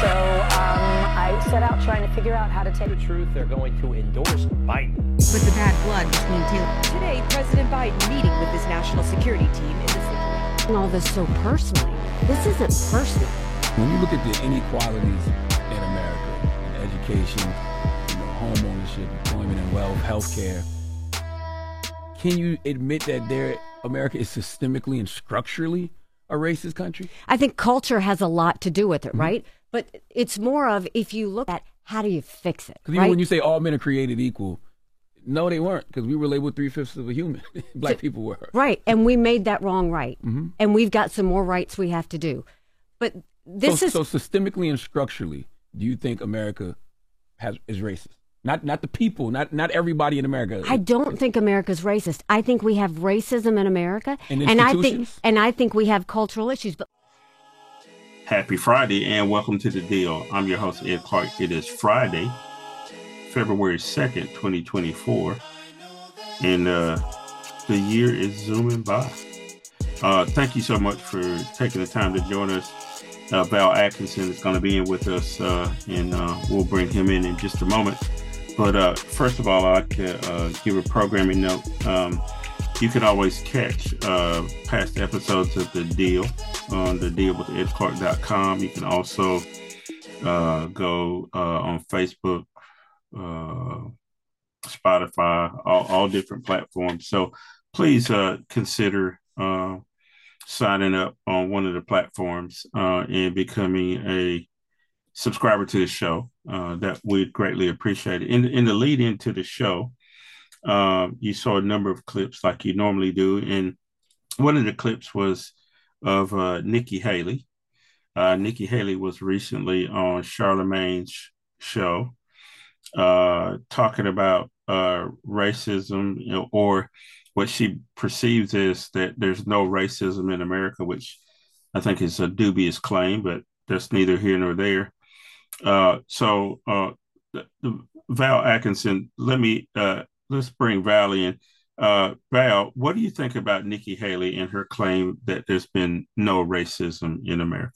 So um, I set out trying to figure out how to take the truth. They're going to endorse Biden. With the bad blood between Taylor. Today, President Biden meeting with his national security team in the city. All this so personally. This isn't personal. When you look at the inequalities in America, in education, you know, home ownership, employment and wealth, healthcare, can you admit that there America is systemically and structurally a racist country? I think culture has a lot to do with it, Mm-hmm. right? But it's more of if you look at how do you fix it, Because even when you say all men are created equal, no, they weren't. Because we were labeled three fifths of a human. Black people were. right, and we made that wrong right, Mm-hmm. and we've got some more rights we have to do. But this so, is so systemically and structurally, do you think America has is racist? Not not the people, not not everybody in America. I don't think America's racist. I think we have racism in America, And I think and I think we have cultural issues. But Happy Friday and welcome to the deal. I'm your host, Ed Clark. It is Friday, February 2nd, 2024, and uh, the year is zooming by. Uh, thank you so much for taking the time to join us. Uh, Val Atkinson is going to be in with us, uh, and uh, we'll bring him in in just a moment. But uh, first of all, I'd like to give a programming note. Um, you can always catch uh, past episodes of The Deal on the deal with edclark.com. You can also uh, go uh, on Facebook, uh, Spotify, all, all different platforms. So please uh, consider uh, signing up on one of the platforms and becoming a subscriber to the show. That we'd greatly appreciate it. In, in the lead into the show, um, you saw a number of clips like you normally do. And one of the clips was of uh, Nikki Haley. Uh, Nikki Haley was recently on Charlemagne's show uh, talking about uh, racism you know, or what she perceives as that there's no racism in America, which I think is a dubious claim, but that's neither here nor there. Uh, so, uh, the, the Val Atkinson, let me uh, let's bring Val in. Uh, Val, what do you think about Nikki Haley and her claim that there's been no racism in America?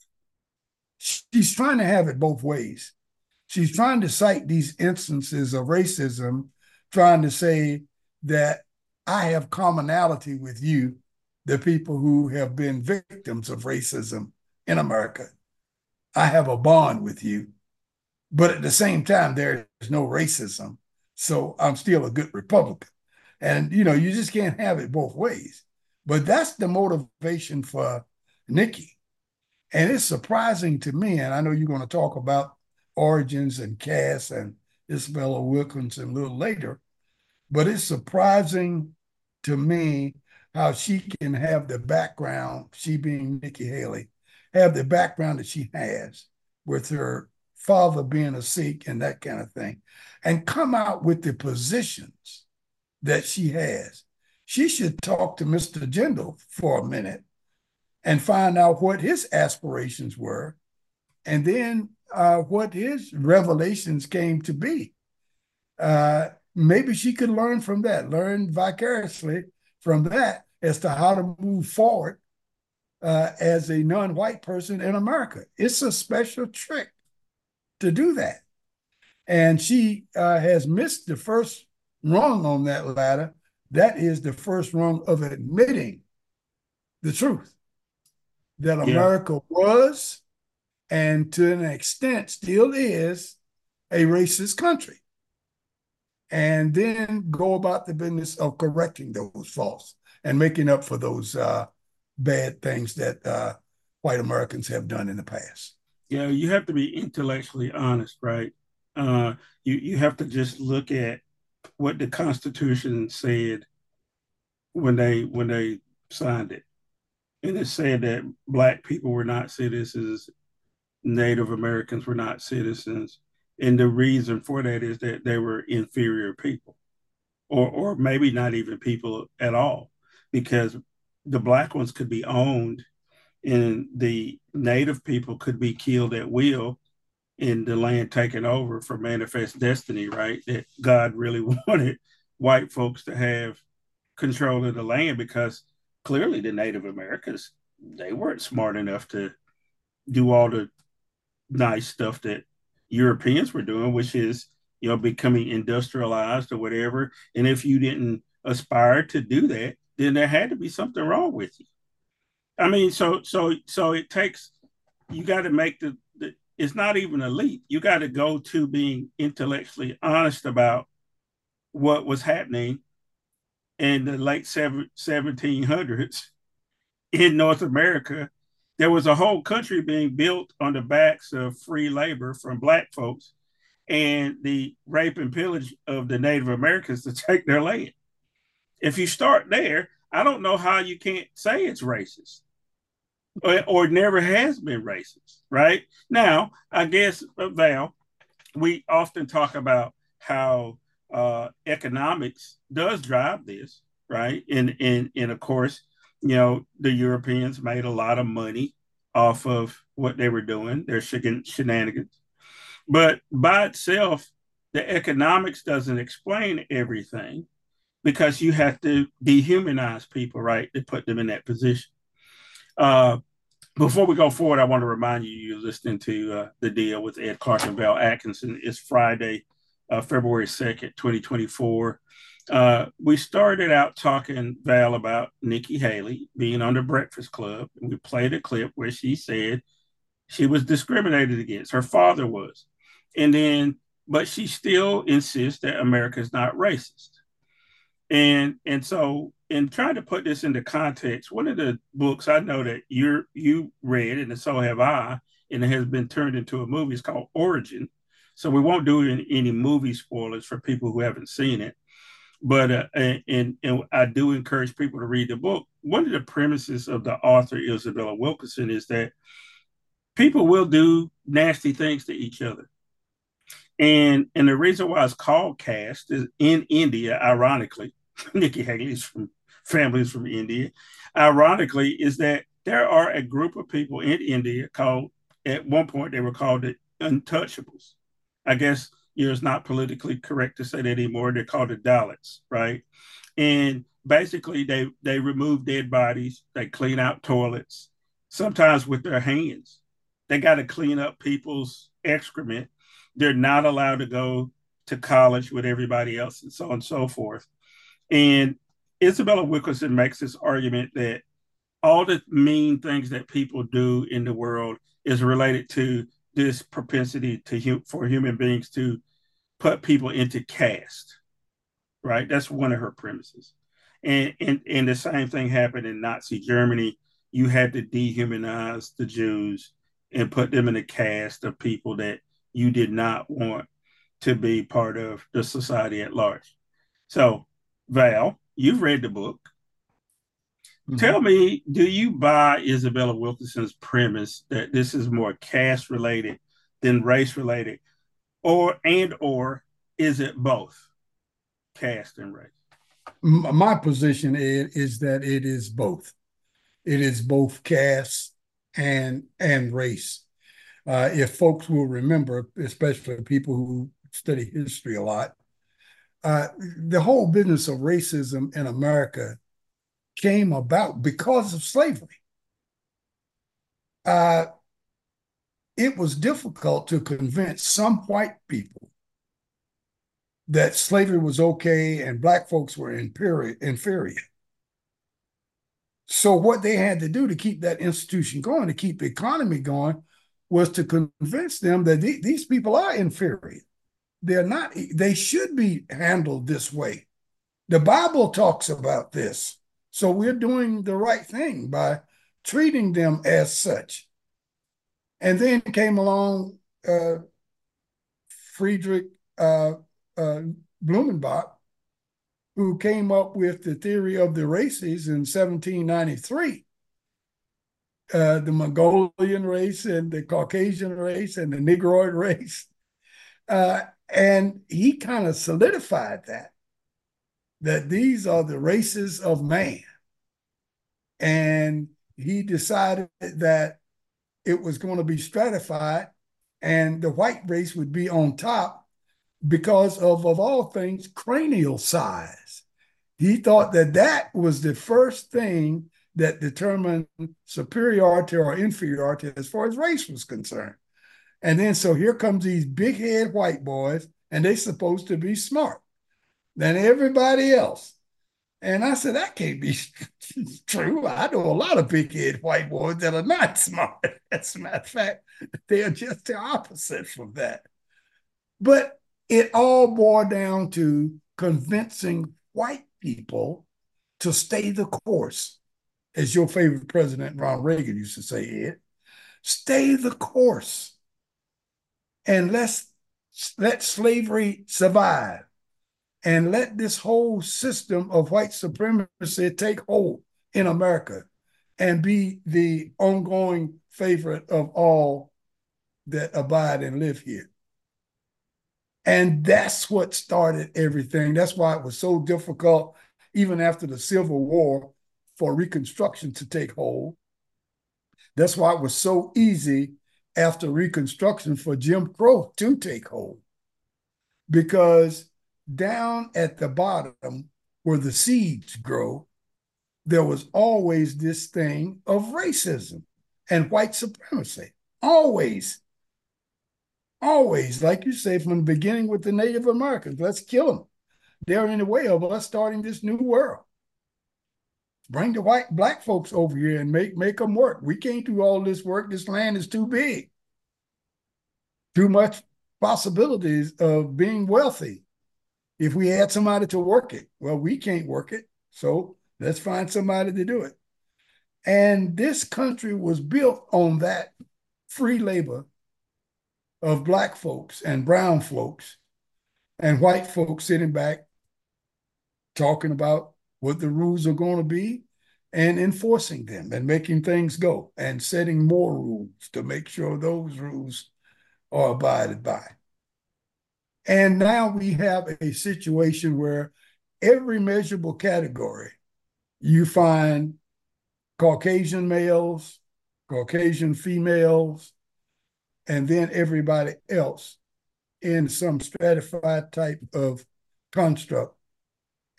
she's trying to have it both ways. She's trying to cite these instances of racism, trying to say that I have commonality with you, the people who have been victims of racism in America. I have a bond with you. But at the same time, there is no racism. So I'm still a good Republican. And, you know, you just can't have it both ways. But that's the motivation for Nikki. And it's surprising to me, and I know you're going to talk about Origins and Caste and Isabella Wilkinson a little later, but it's surprising to me how she can have the background, she being Nikki Haley, have the background that she has with her father being a Sikh and that kind of thing, and come out with the positions that she has. She should talk to Mr. Jindal for a minute and find out what his aspirations were, and then uh, what his revelations came to be. Uh, maybe she could learn from that, learn vicariously from that as to how to move forward uh, as a non-white person in America. It's a special trick to do that, and she uh, has missed the first rung on that ladder. That is the first rung of admitting the truth that Yeah. America was and to an extent still is a racist country. And then go about the business of correcting those faults and making up for those uh, bad things that uh, white Americans have done in the past. Yeah, you have to be intellectually honest, right? Uh, you you have to just look at what the Constitution said when they when they signed it, and it said that black people were not citizens, Native Americans were not citizens, and the reason for that is that they were inferior people, or or maybe not even people at all, because the black ones could be owned and the native people could be killed at will and the land taken over for manifest destiny, right? That God really wanted white folks to have control of the land because clearly the Native Americans they weren't smart enough to do all the nice stuff that Europeans were doing, which is you know becoming industrialized or whatever. And if you didn't aspire to do that, then there had to be something wrong with you. I mean, so so so it takes you got to make the, the it's not even a leap. You got to go to being intellectually honest about what was happening in the late 1700s in North America. There was a whole country being built on the backs of free labor from black folks and the rape and pillage of the Native Americans to take their land. If you start there, I don't know how you can't say it's racist or, or never has been racist, right? Now, I guess, uh, Val, we often talk about how uh, economics does drive this, right? And, and, and of course, you know, the Europeans made a lot of money off of what they were doing, their shenanigans. But by itself, the economics doesn't explain everything because you have to dehumanize people, right, to put them in that position. Uh, before we go forward, I want to remind you you're listening to uh, the deal with Ed Clark and Val Atkinson. It's Friday, uh, February 2nd, 2024. Uh, we started out talking, Val, about Nikki Haley being on the Breakfast Club. And we played a clip where she said she was discriminated against. Her father was. And then, but she still insists that America is not racist. And and so in trying to put this into context, one of the books I know that you're you read, and so have I, and it has been turned into a movie. It's called Origin. So we won't do any, movie spoilers for people who haven't seen it. But uh, and and I do encourage people to read the book. One of the premises of the author Isabella Wilkerson is that people will do nasty things to each other. And and the reason why it's called caste is in India, ironically, Nikki Haley's from families from India. Ironically, is that there are a group of people in India called at one point they were called the untouchables. I guess you know, it's not politically correct to say that anymore. They're called the Dalits, right? And basically they they remove dead bodies, they clean out toilets, sometimes with their hands. They got to clean up people's excrement they're not allowed to go to college with everybody else and so on and so forth. And Isabella Wilkerson makes this argument that all the mean things that people do in the world is related to this propensity to for human beings to put people into caste, right? That's one of her premises. And, and, and the same thing happened in Nazi Germany. You had to dehumanize the Jews and put them in a caste of people that you did not want to be part of the society at large. So, Val, you've read the book. Mm-hmm. Tell me, do you buy Isabella Wilkerson's premise that this is more caste related than race related, or and or is it both caste and race? My position is, is that it is both. It is both caste and and race. Uh, if folks will remember, especially people who study history a lot, uh, the whole business of racism in America came about because of slavery. Uh, it was difficult to convince some white people that slavery was okay and black folks were inferior. inferior. So what they had to do to keep that institution going, to keep the economy going, was to convince them that th- these people are inferior. They're not, they should be handled this way. The Bible talks about this. So we're doing the right thing by treating them as such. And then came along uh, Friedrich uh, uh, Blumenbach, who came up with the theory of the races in 1793 uh, the Mongolian race and the Caucasian race and the Negroid race. Uh, and he kind of solidified that, that these are the races of man. And he decided that it was going to be stratified and the white race would be on top because of, of all things, cranial size. He thought that that was the first thing that determined superiority or inferiority as far as race was concerned. And then so here comes these big head white boys, and they're supposed to be smart than everybody else. And I said, that can't be true. I know a lot of big head white boys that are not smart. As a matter of fact, they are just the opposite from that. But it all boiled down to convincing white people to stay the course, as your favorite president, Ronald Reagan, used to say, Ed. Stay the course and let's let slavery survive and let this whole system of white supremacy take hold in America and be the ongoing favorite of all that abide and live here. And that's what started everything. That's why it was so difficult, even after the Civil War, for Reconstruction to take hold. That's why it was so easy after Reconstruction for Jim Crow to take hold. Because down at the bottom where the seeds grow, there was always this thing of racism and white supremacy. Always. Always, like you say, from the beginning with the Native Americans, let's kill them. They're in the way of us starting this new world. Bring the white black folks over here and make make them work. We can't do all this work. This land is too big. Too much possibilities of being wealthy if we had somebody to work it. Well, we can't work it. So let's find somebody to do it. And this country was built on that free labor of black folks and brown folks and white folks sitting back talking about what the rules are going to be and enforcing them and making things go and setting more rules to make sure those rules are abided by. And now we have a situation where every measurable category you find Caucasian males, Caucasian females, and then everybody else in some stratified type of construct.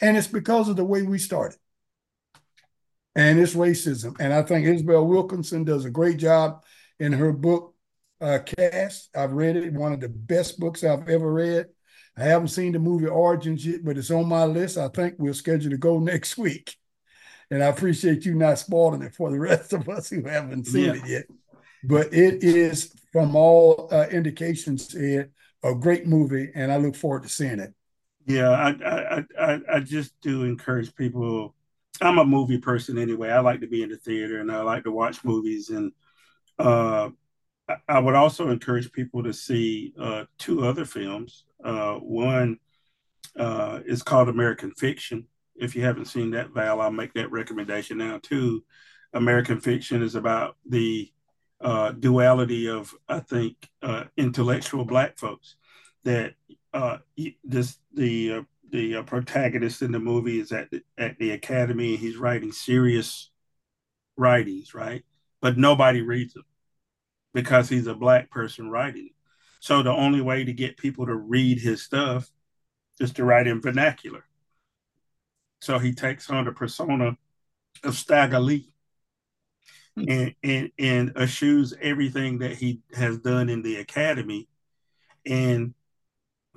And it's because of the way we started. And it's racism. And I think Isabel Wilkinson does a great job in her book, uh, Caste. I've read it, one of the best books I've ever read. I haven't seen the movie Origins yet, but it's on my list. I think we're scheduled to go next week. And I appreciate you not spoiling it for the rest of us who haven't seen yeah. it yet. But it is, from all uh, indications, Ed, a great movie, and I look forward to seeing it. Yeah, I, I, I, I just do encourage people. I'm a movie person anyway. I like to be in the theater and I like to watch movies. And uh, I would also encourage people to see uh, two other films. Uh, one uh, is called American Fiction. If you haven't seen that, Val, I'll make that recommendation now too. American Fiction is about the uh, duality of, I think, uh, intellectual Black folks. That uh, this the the protagonist in the movie is at the, at the academy. And he's writing serious writings, right? But nobody reads them because he's a black person writing it. So the only way to get people to read his stuff is to write in vernacular. So he takes on the persona of Stagger Lee hmm. and, and, and eschews everything that he has done in the academy. And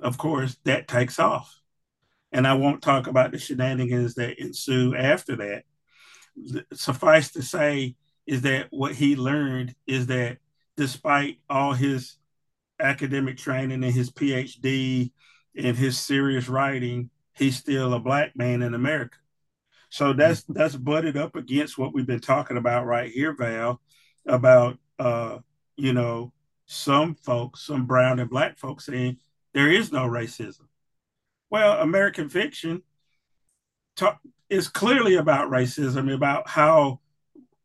of course, that takes off. And I won't talk about the shenanigans that ensue after that. Suffice to say, is that what he learned is that despite all his academic training and his PhD and his serious writing, he's still a black man in America. So that's mm-hmm. that's butted up against what we've been talking about right here, Val, about uh, you know, some folks, some brown and black folks saying there is no racism. Well, American fiction is clearly about racism, about how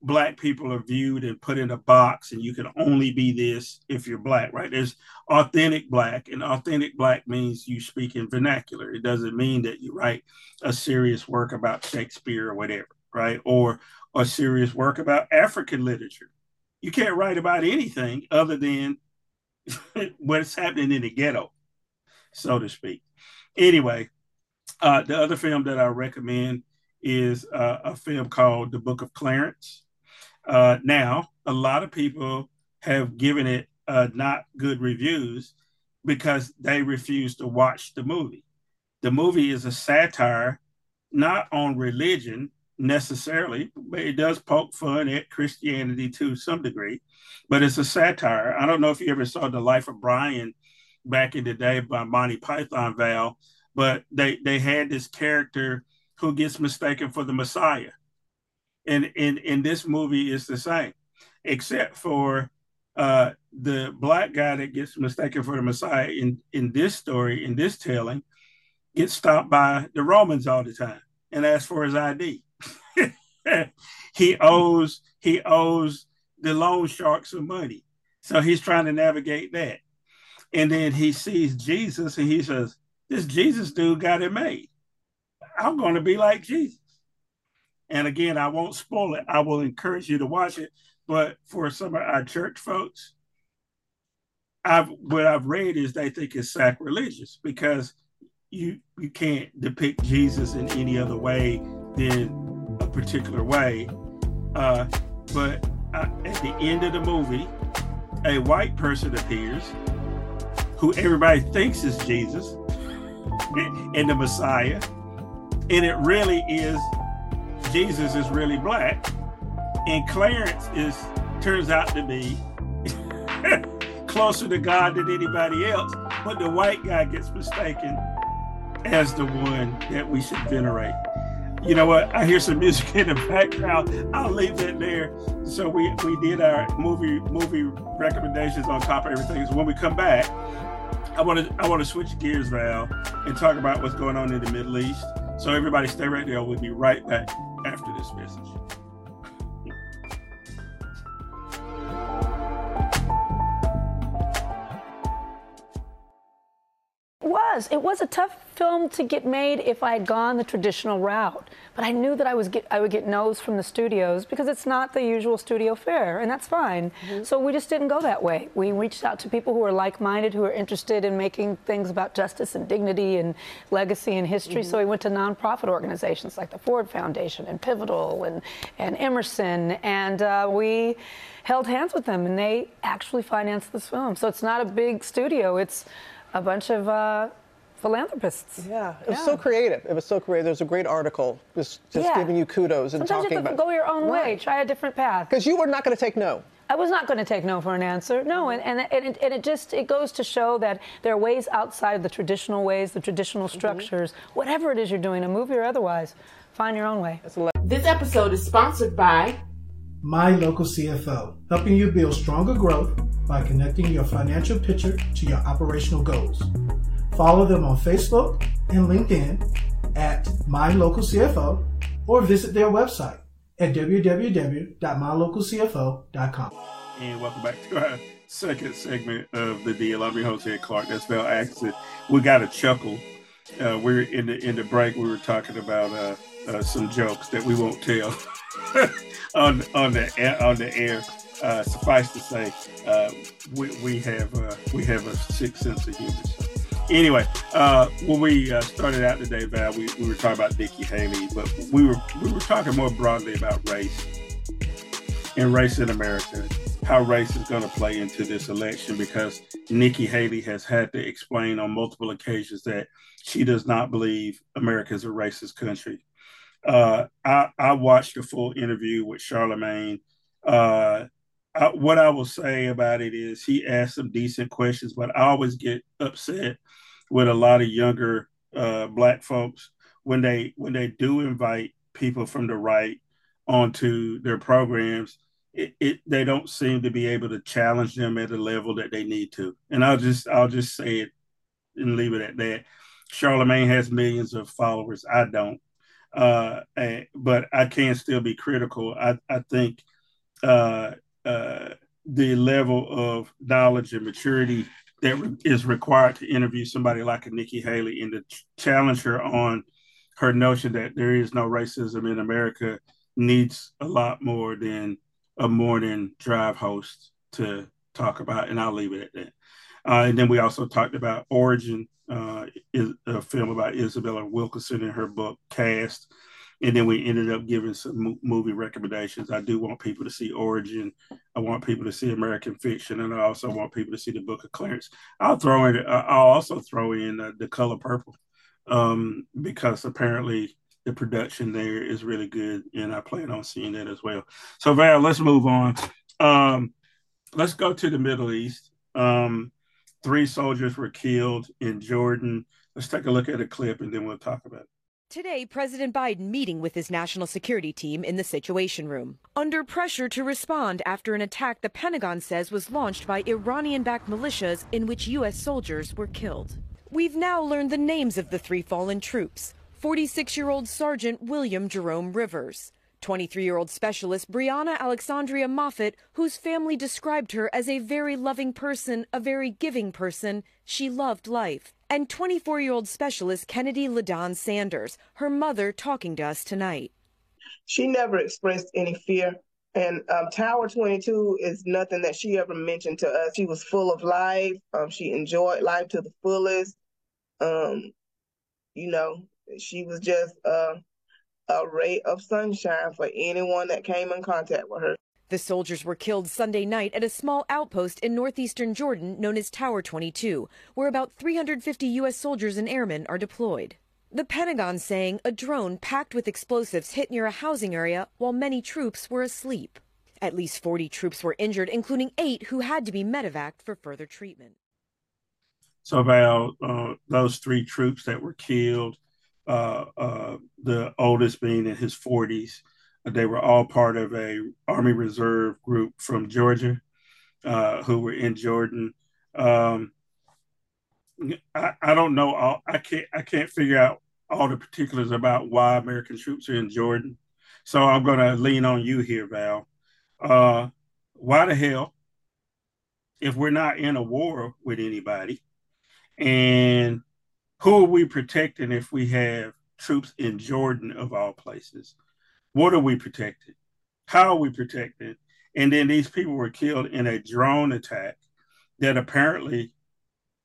black people are viewed and put in a box and you can only be this if you're black right? There's authentic black and authentic black means you speak in vernacular. It doesn't mean that you write a serious work about shakespeare or whatever right? Or a serious work about african literature. You can't write about anything other than what's happening in the ghetto so to speak anyway uh, the other film that i recommend is uh, a film called the book of clarence uh, now, a lot of people have given it uh, not good reviews because they refuse to watch the movie. The movie is a satire, not on religion necessarily, but it does poke fun at Christianity to some degree. But it's a satire. I don't know if you ever saw The Life of Brian back in the day by Monty Python Val, but they they had this character who gets mistaken for the Messiah. And in in this movie is the same, except for uh, the black guy that gets mistaken for the Messiah in in this story, in this telling, gets stopped by the Romans all the time and asks for his ID. he owes he owes the loan shark some money, so he's trying to navigate that. And then he sees Jesus and he says, "This Jesus dude got it made. I'm going to be like Jesus." And again, I won't spoil it. I will encourage you to watch it. But for some of our church folks, I've what I've read is they think it's sacrilegious because you you can't depict Jesus in any other way than a particular way. Uh, but uh, at the end of the movie, a white person appears who everybody thinks is Jesus and the Messiah, and it really is Jesus is really black, and Clarence is turns out to be closer to God than anybody else. But the white guy gets mistaken as the one that we should venerate. You know what? I hear some music in the background. I'll leave that there. So we we did our movie movie recommendations on top of everything. So when we come back, I want to I want to switch gears, Val, and talk about what's going on in the Middle East. So everybody, stay right there. We'll be right back after this message. It was. It was a tough film to get made if I had gone the traditional route. But I knew that I was get I would get no's from the studios because it's not the usual studio fare, and that's fine. Mm-hmm. So we just didn't go that way. We reached out to people who are like-minded, who are interested in making things about justice and dignity and legacy and history. Mm-hmm. So we went to nonprofit organizations like the Ford Foundation and Pivotal and and Emerson, and uh, we held hands with them, and they actually financed this film. So it's not a big studio. It's a bunch of uh, philanthropists. Yeah, it was yeah. so creative. It was so creative. There's a great article just, just yeah. giving you kudos and Sometimes talking you have to about go your own right. way, try a different path. Because you were not going to take no. I was not going to take no for an answer. No, and, and, and, it, and it just it goes to show that there are ways outside the traditional ways, the traditional mm-hmm. structures. Mm-hmm. Whatever it is you're doing, a movie or otherwise, find your own way. This episode is sponsored by My Local CFO, helping you build stronger growth by connecting your financial picture to your operational goals. Follow them on Facebook and LinkedIn at My Local CFO or visit their website at www.mylocalcfo.com. And welcome back to our second segment of the deal. I'm your host, Ed Clark. That's Val Atkinson. We got a chuckle. Uh, we're in the in the break. We were talking about uh, uh, some jokes that we won't tell on on the on the air. Uh, suffice to say, uh, we, we have uh, we have a sick sense of humor. Anyway, uh, when we uh, started out today, Val, we, we were talking about Nikki Haley, but we were we were talking more broadly about race and race in America, how race is going to play into this election because Nikki Haley has had to explain on multiple occasions that she does not believe America is a racist country. Uh, I, I, watched a full interview with Charlemagne. Uh, I, what I will say about it is he asked some decent questions, but I always get upset with a lot of younger uh, black folks when they when they do invite people from the right onto their programs. It, it, they don't seem to be able to challenge them at the level that they need to. And I'll just I'll just say it and leave it at that. Charlemagne has millions of followers. I don't, uh, and, but I can still be critical. I I think uh, uh, the level of knowledge and maturity that is required to interview somebody like a Nikki Haley and to challenge her on her notion that there is no racism in America needs a lot more than a morning drive host to talk about, and I'll leave it at that. Uh, and then we also talked about Origin, uh, is a film about Isabella Wilkerson in her book Caste. And then we ended up giving some movie recommendations. I do want people to see Origin. I want people to see American Fiction, and I also want people to see the Book of Clarence. I'll throw in. Uh, I'll also throw in uh, the Color Purple um, because apparently the production there is really good, and I plan on seeing that as well. So Val, let's move on. Um, let's go to the Middle East. Um, three soldiers were killed in Jordan. Let's take a look at a clip, and then we'll talk about it. Today, President Biden meeting with his national security team in the Situation Room. Under pressure to respond after an attack the Pentagon says was launched by Iranian backed militias in which U.S. soldiers were killed. We've now learned the names of the three fallen troops 46 year old Sergeant William Jerome Rivers, 23 year old specialist Breonna Alexandria Moffett, whose family described her as a very loving person, a very giving person. She loved life and 24 year old specialist Kennedy LaDon Sanders, her mother, talking to us tonight. She never expressed any fear. And um, Tower 22 is nothing that she ever mentioned to us. She was full of life. Um, she enjoyed life to the fullest. Um, you know, she was just uh, a ray of sunshine for anyone that came in contact with her. The soldiers were killed Sunday night at a small outpost in northeastern Jordan known as Tower 22, where about 350 U.S. soldiers and airmen are deployed. The Pentagon saying a drone packed with explosives hit near a housing area while many troops were asleep. At least 40 troops were injured, including eight who had to be medevaced for further treatment. So, about uh, those three troops that were killed, uh, uh, the oldest being in his 40s, they were all part of a Army Reserve group from Georgia uh, who were in Jordan. Um, I, I don't know. All, I can't. I can't figure out all the particulars about why American troops are in Jordan. So I'm going to lean on you here, Val. Uh, why the hell, if we're not in a war with anybody, and who are we protecting if we have troops in Jordan of all places? What are we protected? How are we protected? And then these people were killed in a drone attack that apparently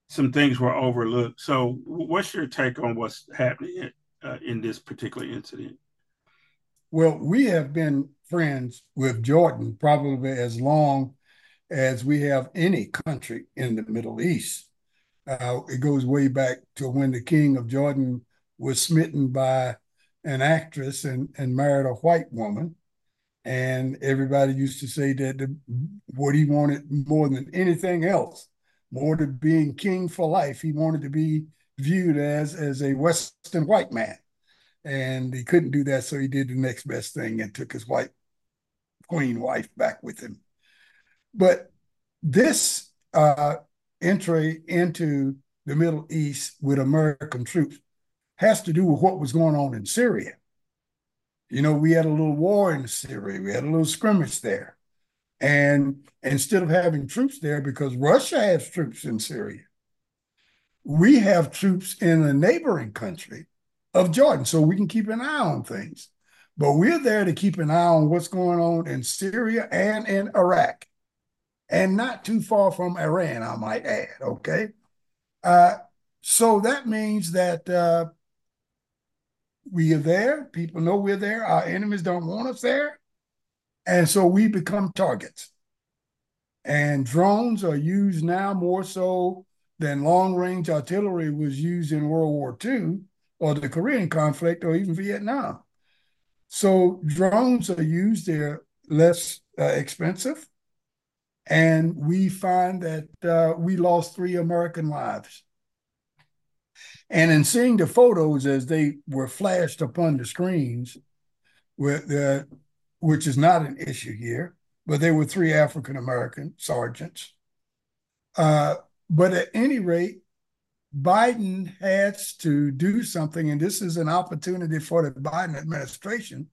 some things were overlooked. So, what's your take on what's happening uh, in this particular incident? Well, we have been friends with Jordan probably as long as we have any country in the Middle East. Uh, it goes way back to when the king of Jordan was smitten by an actress and, and married a white woman. And everybody used to say that the, what he wanted more than anything else, more than being king for life, he wanted to be viewed as, as a Western white man. And he couldn't do that, so he did the next best thing and took his white queen wife back with him. But this uh, entry into the Middle East with American troops has to do with what was going on in Syria. You know, we had a little war in Syria, we had a little skirmish there. And instead of having troops there, because Russia has troops in Syria, we have troops in a neighboring country of Jordan, so we can keep an eye on things. But we're there to keep an eye on what's going on in Syria and in Iraq, and not too far from Iran, I might add. Okay. Uh, so that means that uh, we are there. People know we're there. Our enemies don't want us there. And so we become targets. And drones are used now more so than long range artillery was used in World War II or the Korean conflict or even Vietnam. So drones are used, they're less uh, expensive. And we find that uh, we lost three American lives and in seeing the photos as they were flashed upon the screens, with the, which is not an issue here, but they were three African American sergeants. Uh, but at any rate, Biden has to do something, and this is an opportunity for the Biden administration,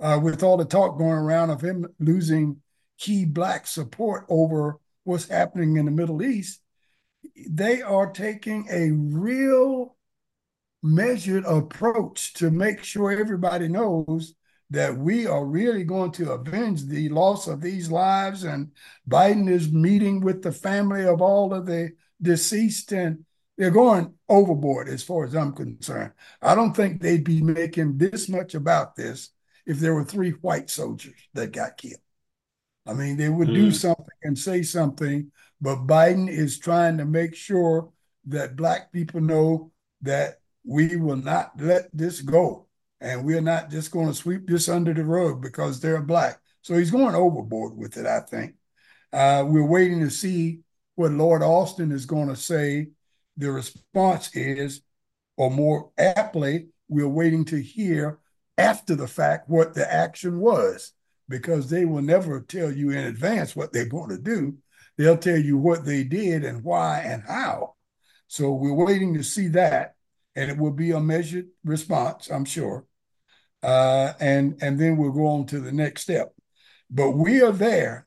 uh, with all the talk going around of him losing key black support over what's happening in the Middle East they are taking a real measured approach to make sure everybody knows that we are really going to avenge the loss of these lives. And Biden is meeting with the family of all of the deceased. And they're going overboard as far as I'm concerned. I don't think they'd be making this much about this if there were three white soldiers that got killed. I mean, they would mm. do something and say something, but Biden is trying to make sure that black people know that we will not let this go. And we're not just going to sweep this under the rug because they're black. So he's going overboard with it, I think. Uh, we're waiting to see what Lloyd Austin is going to say the response is, or more aptly, we're waiting to hear after the fact what the action was, because they will never tell you in advance what they're going to do. They'll tell you what they did and why and how. So we're waiting to see that, and it will be a measured response, I'm sure. Uh, and and then we'll go on to the next step. But we are there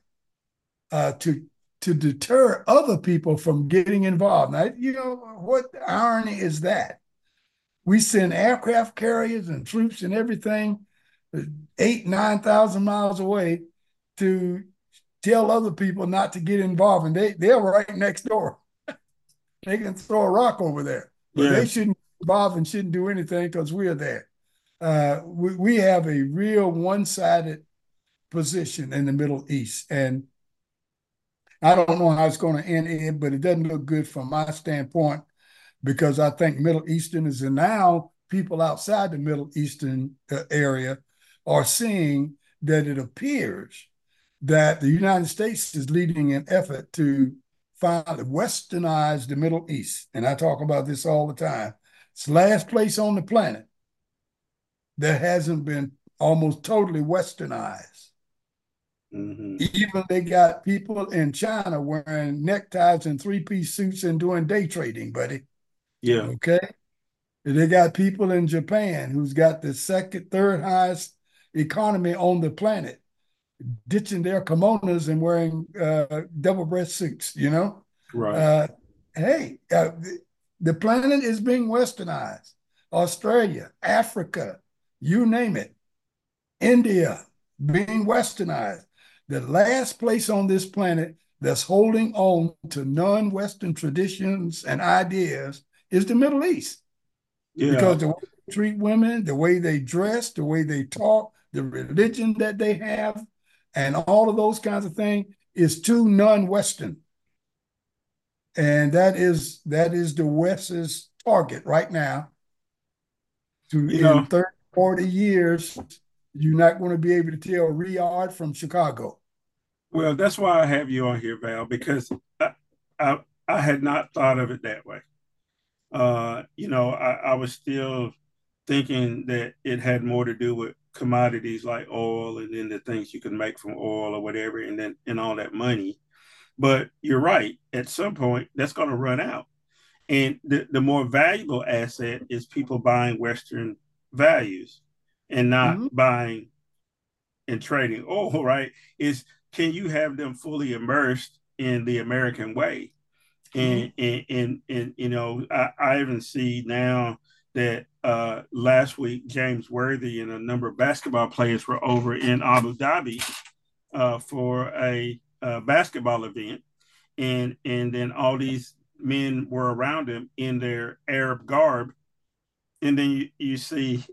uh, to to deter other people from getting involved. Now, you know, what irony is that? We send aircraft carriers and troops and everything eight, 9,000 miles away to tell other people not to get involved. And they, they're right next door. they can throw a rock over there. But yeah. they shouldn't involve and shouldn't do anything because we're there. Uh, we, we have a real one sided position in the Middle East. And I don't know how it's going to end, but it doesn't look good from my standpoint because I think Middle Easterners and now people outside the Middle Eastern uh, area are seeing that it appears that the United States is leading an effort to finally westernize the Middle East. And I talk about this all the time. It's the last place on the planet that hasn't been almost totally westernized. Mm-hmm. Even they got people in China wearing neckties and three piece suits and doing day trading, buddy. Yeah. Okay. They got people in Japan who's got the second, third highest economy on the planet, ditching their kimonos and wearing uh, double breast suits, you know? Right. Uh, hey, uh, the, planet is being westernized. Australia, Africa, you name it. India being westernized the last place on this planet that's holding on to non Western traditions and ideas is the Middle East. Yeah. Because the way they treat women, the way they dress, the way they talk, the religion that they have, and all of those kinds of things is too non-Western. And that is that is the West's target right now. To you in know, 30, 40 years, you're not going to be able to tell Riyadh from Chicago. Well, that's why I have you on here, Val, because I, I, I had not thought of it that way. Uh, you know, I, I was still thinking that it had more to do with commodities like oil and then the things you can make from oil or whatever, and then and all that money. But you're right. At some point, that's going to run out, and the the more valuable asset is people buying Western values and not mm-hmm. buying and trading oil. Right? Is can you have them fully immersed in the American way? And mm-hmm. and, and and you know, I, I even see now that uh, last week James Worthy and a number of basketball players were over in Abu Dhabi uh, for a, a, basketball event, and and then all these men were around him in their Arab garb, and then you, you see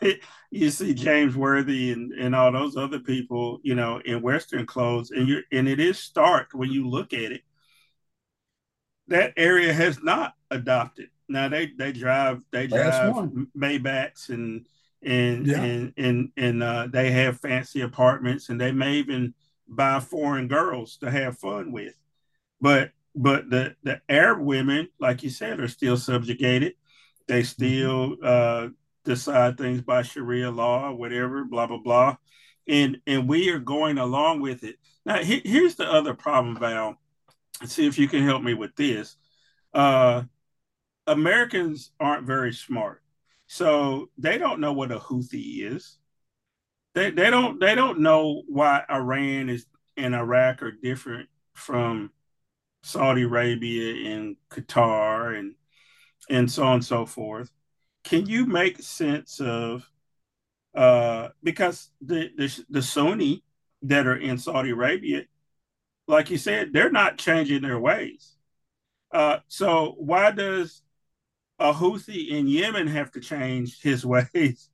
you see James Worthy and, and all those other people, you know, in Western clothes, and you and it is stark when you look at it. That area has not adopted. Now they they drive they drive Maybachs and and yeah. and and and uh, they have fancy apartments and they may even buy foreign girls to have fun with, but but the the Arab women, like you said, are still subjugated they mm-hmm. still uh, decide things by Sharia law, whatever, blah blah blah, and and we are going along with it. Now, he, here's the other problem, Val. Let's see if you can help me with this. Uh, Americans aren't very smart, so they don't know what a Houthi is. They they don't they don't know why Iran is and Iraq are different from Saudi Arabia and Qatar and and so on and so forth. Can you make sense of uh, because the, the the Sunni that are in Saudi Arabia, like you said, they're not changing their ways. Uh, so why does a Houthi in Yemen have to change his ways,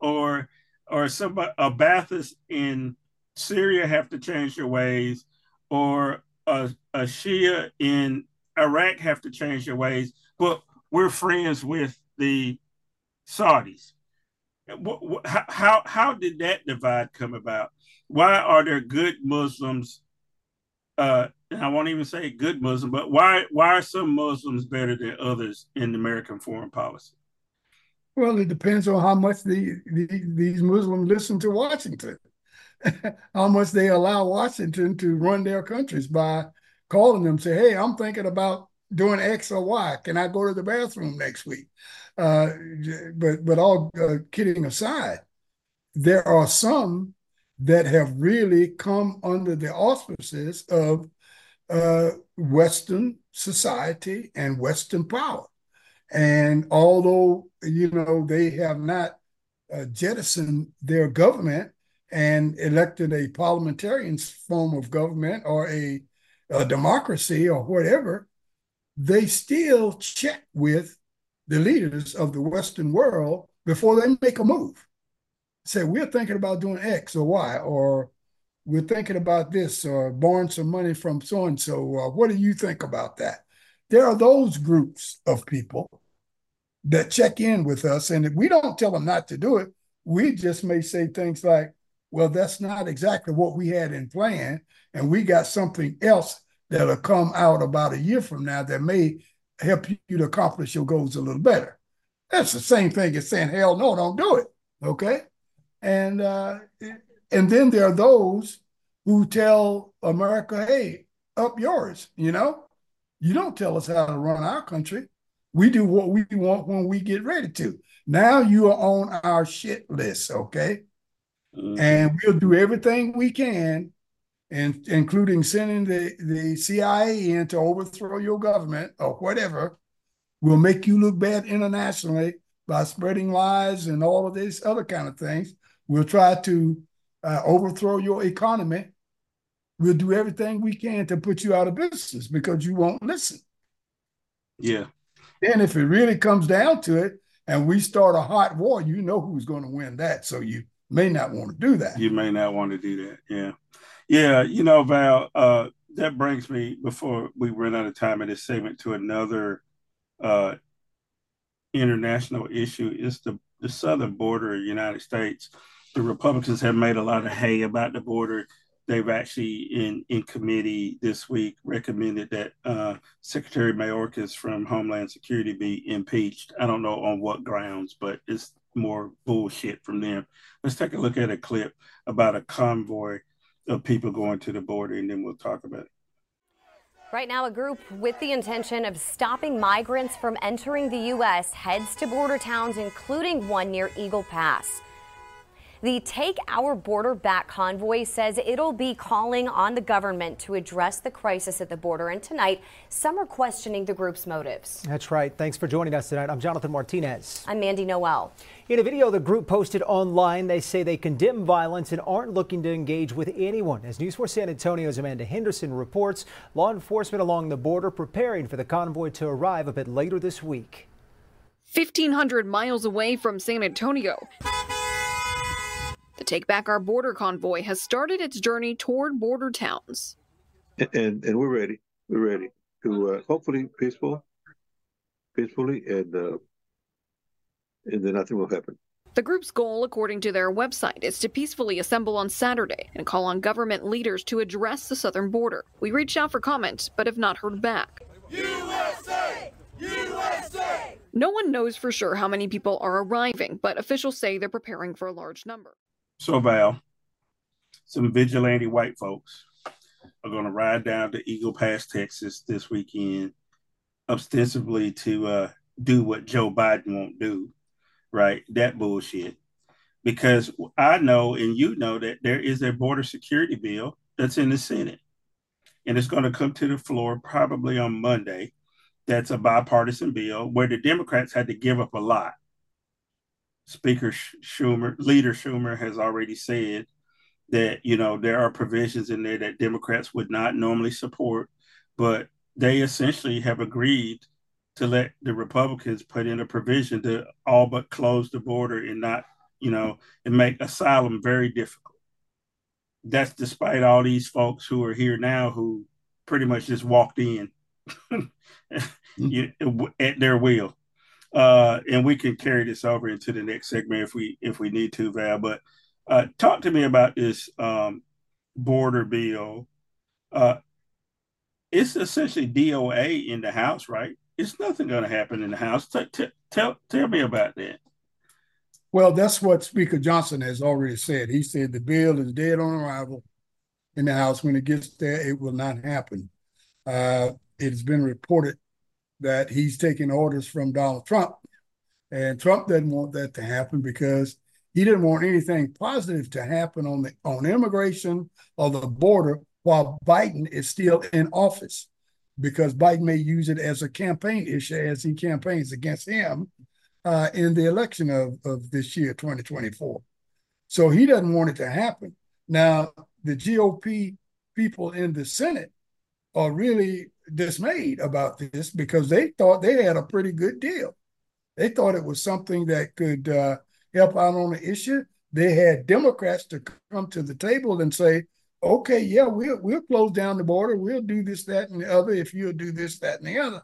or or somebody a Ba'athist in Syria have to change their ways, or a, a Shia in Iraq have to change their ways. But we're friends with the Saudis. How how did that divide come about? Why are there good Muslims? Uh, and I won't even say good Muslim, but why why are some Muslims better than others in American foreign policy? Well, it depends on how much the, the these Muslims listen to Washington, how much they allow Washington to run their countries by calling them, say, "Hey, I'm thinking about doing X or Y. Can I go to the bathroom next week?" Uh, but but all uh, kidding aside, there are some that have really come under the auspices of uh, Western society and Western power. And although, you know, they have not uh, jettisoned their government and elected a parliamentarian form of government or a, a democracy or whatever, they still check with the leaders of the Western world before they make a move. Say, we're thinking about doing X or Y, or we're thinking about this, or borrowing some money from so and so. What do you think about that? There are those groups of people that check in with us, and if we don't tell them not to do it, we just may say things like, well, that's not exactly what we had in plan, and we got something else that'll come out about a year from now that may help you to accomplish your goals a little better. That's the same thing as saying, hell no, don't do it. Okay. And uh, and then there are those who tell America, hey, up yours, you know? You don't tell us how to run our country. We do what we want when we get ready to. Now you are on our shit list, okay? Mm-hmm. And we'll do everything we can and including sending the, the CIA in to overthrow your government or whatever, We'll make you look bad internationally by spreading lies and all of these other kind of things. We'll try to uh, overthrow your economy. We'll do everything we can to put you out of business because you won't listen. Yeah. Then, if it really comes down to it, and we start a hot war, you know who's going to win that. So you may not want to do that. You may not want to do that. Yeah. Yeah, you know, Val, uh, that brings me before we run out of time in this segment to another uh, international issue. It's the, the southern border of the United States. The Republicans have made a lot of hay about the border. They've actually, in, in committee this week, recommended that uh, Secretary Mayorkas from Homeland Security be impeached. I don't know on what grounds, but it's more bullshit from them. Let's take a look at a clip about a convoy of people going to the border, and then we'll talk about it. Right now, a group with the intention of stopping migrants from entering the U.S. heads to border towns, including one near Eagle Pass. The Take Our Border Back convoy says it'll be calling on the government to address the crisis at the border. And tonight, some are questioning the group's motives. That's right. Thanks for joining us tonight. I'm Jonathan Martinez. I'm Mandy Noel. In a video the group posted online, they say they condemn violence and aren't looking to engage with anyone. As News 4 San Antonio's Amanda Henderson reports, law enforcement along the border preparing for the convoy to arrive a bit later this week. 1,500 miles away from San Antonio. The Take Back Our Border convoy has started its journey toward border towns. And, and we're ready. We're ready to uh, hopefully peaceful, peacefully, and uh, and then nothing will happen. The group's goal, according to their website, is to peacefully assemble on Saturday and call on government leaders to address the southern border. We reached out for comment, but have not heard back. USA! USA! No one knows for sure how many people are arriving, but officials say they're preparing for a large number. So, Val, some vigilante white folks are going to ride down to Eagle Pass, Texas this weekend, ostensibly to uh, do what Joe Biden won't do, right? That bullshit. Because I know and you know that there is a border security bill that's in the Senate, and it's going to come to the floor probably on Monday. That's a bipartisan bill where the Democrats had to give up a lot Speaker Schumer, Leader Schumer has already said that you know there are provisions in there that Democrats would not normally support, but they essentially have agreed to let the Republicans put in a provision to all but close the border and not, you know, and make asylum very difficult. That's despite all these folks who are here now who pretty much just walked in mm-hmm. at their will. Uh, and we can carry this over into the next segment if we if we need to, Val. But uh, talk to me about this um, border bill. Uh, it's essentially DOA in the House, right? It's nothing going to happen in the House. T- t- tell tell me about that. Well, that's what Speaker Johnson has already said. He said the bill is dead on arrival in the House. When it gets there, it will not happen. Uh, it has been reported that he's taking orders from Donald Trump. And Trump doesn't want that to happen because he didn't want anything positive to happen on the on immigration or the border while Biden is still in office, because Biden may use it as a campaign issue as he campaigns against him uh, in the election of, of this year, 2024. So he doesn't want it to happen. Now, the GOP people in the Senate are really dismayed about this because they thought they had a pretty good deal. They thought it was something that could uh, help out on the issue. They had Democrats to come to the table and say, okay, yeah, we'll we'll close down the border. We'll do this, that, and the other if you'll do this, that, and the other.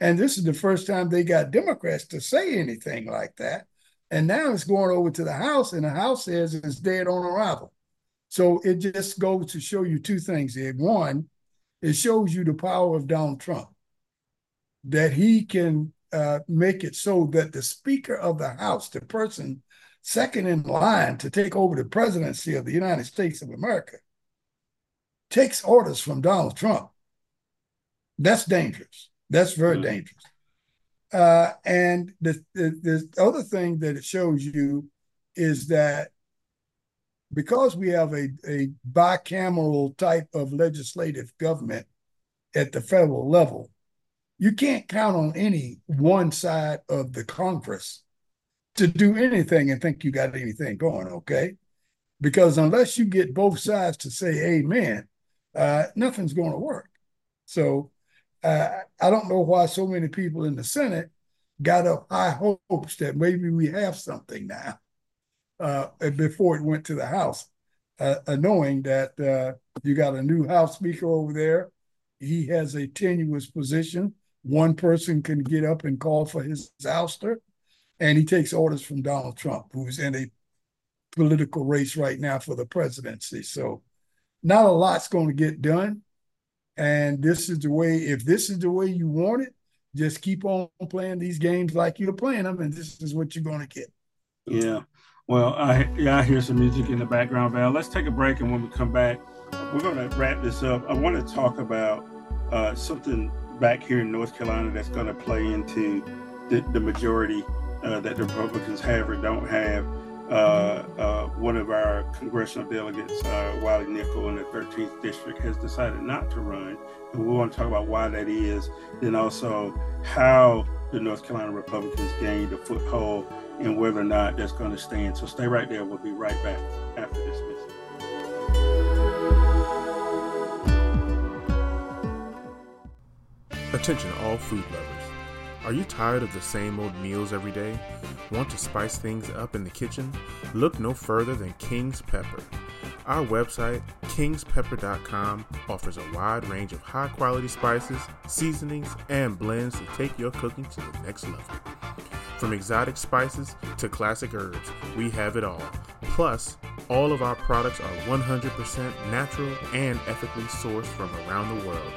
And this is the first time they got Democrats to say anything like that. And now it's going over to the House, and the House says it's dead on arrival. So it just goes to show you two things. One, it shows you the power of Donald Trump, that he can uh, make it so that the Speaker of the House, the person second in line to take over the presidency of the United States of America, takes orders from Donald Trump. That's dangerous. That's very mm-hmm. dangerous. Uh, and the, the, the other thing that it shows you is that because we have a, a bicameral type of legislative government at the federal level, you can't count on any one side of the Congress to do anything and think you got anything going, okay? Because unless you get both sides to say amen, uh, nothing's going to work. So uh, I don't know why so many people in the Senate got up high hopes that maybe we have something now uh, before it went to the House, uh, uh, knowing that uh, you got a new House Speaker over there. He has a tenuous position. One person can get up and call for his ouster, and he takes orders from Donald Trump, who's in a political race right now for the presidency. So, not a lot's going to get done. And this is the way, if this is the way you want it, just keep on playing these games like you're playing them, and this is what you're going to get. Yeah. Well, I yeah, I hear some music in the background, Val. Let's take a break, and when we come back, we're going to wrap this up. I want to talk about uh, something back here in North Carolina that's going to play into the, the majority uh, that the Republicans have or don't have. Uh, uh one of our congressional delegates, uh, Wiley Nickel, in the 13th district, has decided not to run, and we want to talk about why that is. Then also how the North Carolina Republicans gained a foothold and whether or not that's going to stand. So stay right there. We'll be right back after this message. Attention, all food lovers. Are you tired of the same old meals every day? Want to spice things up in the kitchen? Look no further than King's Pepper. Our website, kingspepper.com, offers a wide range of high quality spices, seasonings, and blends to take your cooking to the next level. From exotic spices to classic herbs, we have it all. Plus, all of our products are 100% natural and ethically sourced from around the world.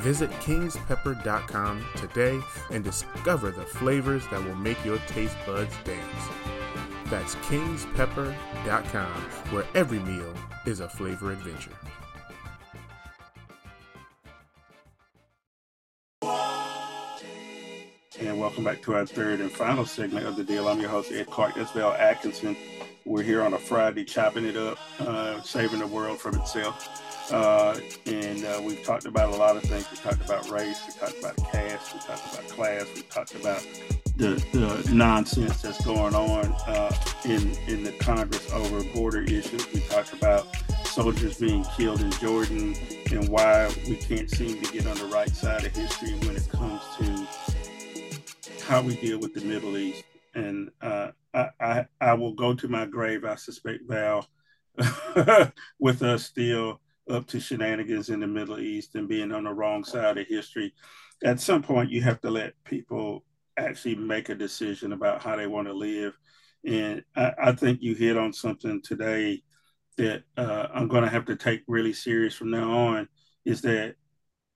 Visit kingspepper.com today and discover the flavors that will make your taste buds dance. That's kingspepper.com, where every meal is a flavor adventure. And welcome back to our third and final segment of the deal. I'm your host, Ed Clark. Val Atkinson. We're here on a Friday, chopping it up, uh, saving the world from itself. Uh, and uh, we've talked about a lot of things. We talked about race, we talked about caste, we talked about class, we talked about the, the nonsense that's going on uh, in, in the Congress over border issues. We talked about soldiers being killed in Jordan and why we can't seem to get on the right side of history when it comes to how we deal with the Middle East. And uh, I, I, I will go to my grave, I suspect, Val, with us still up to shenanigans in the Middle East and being on the wrong side of history. At some point, you have to let people actually make a decision about how they want to live. And I, I think you hit on something today that uh, I'm going to have to take really serious from now on is that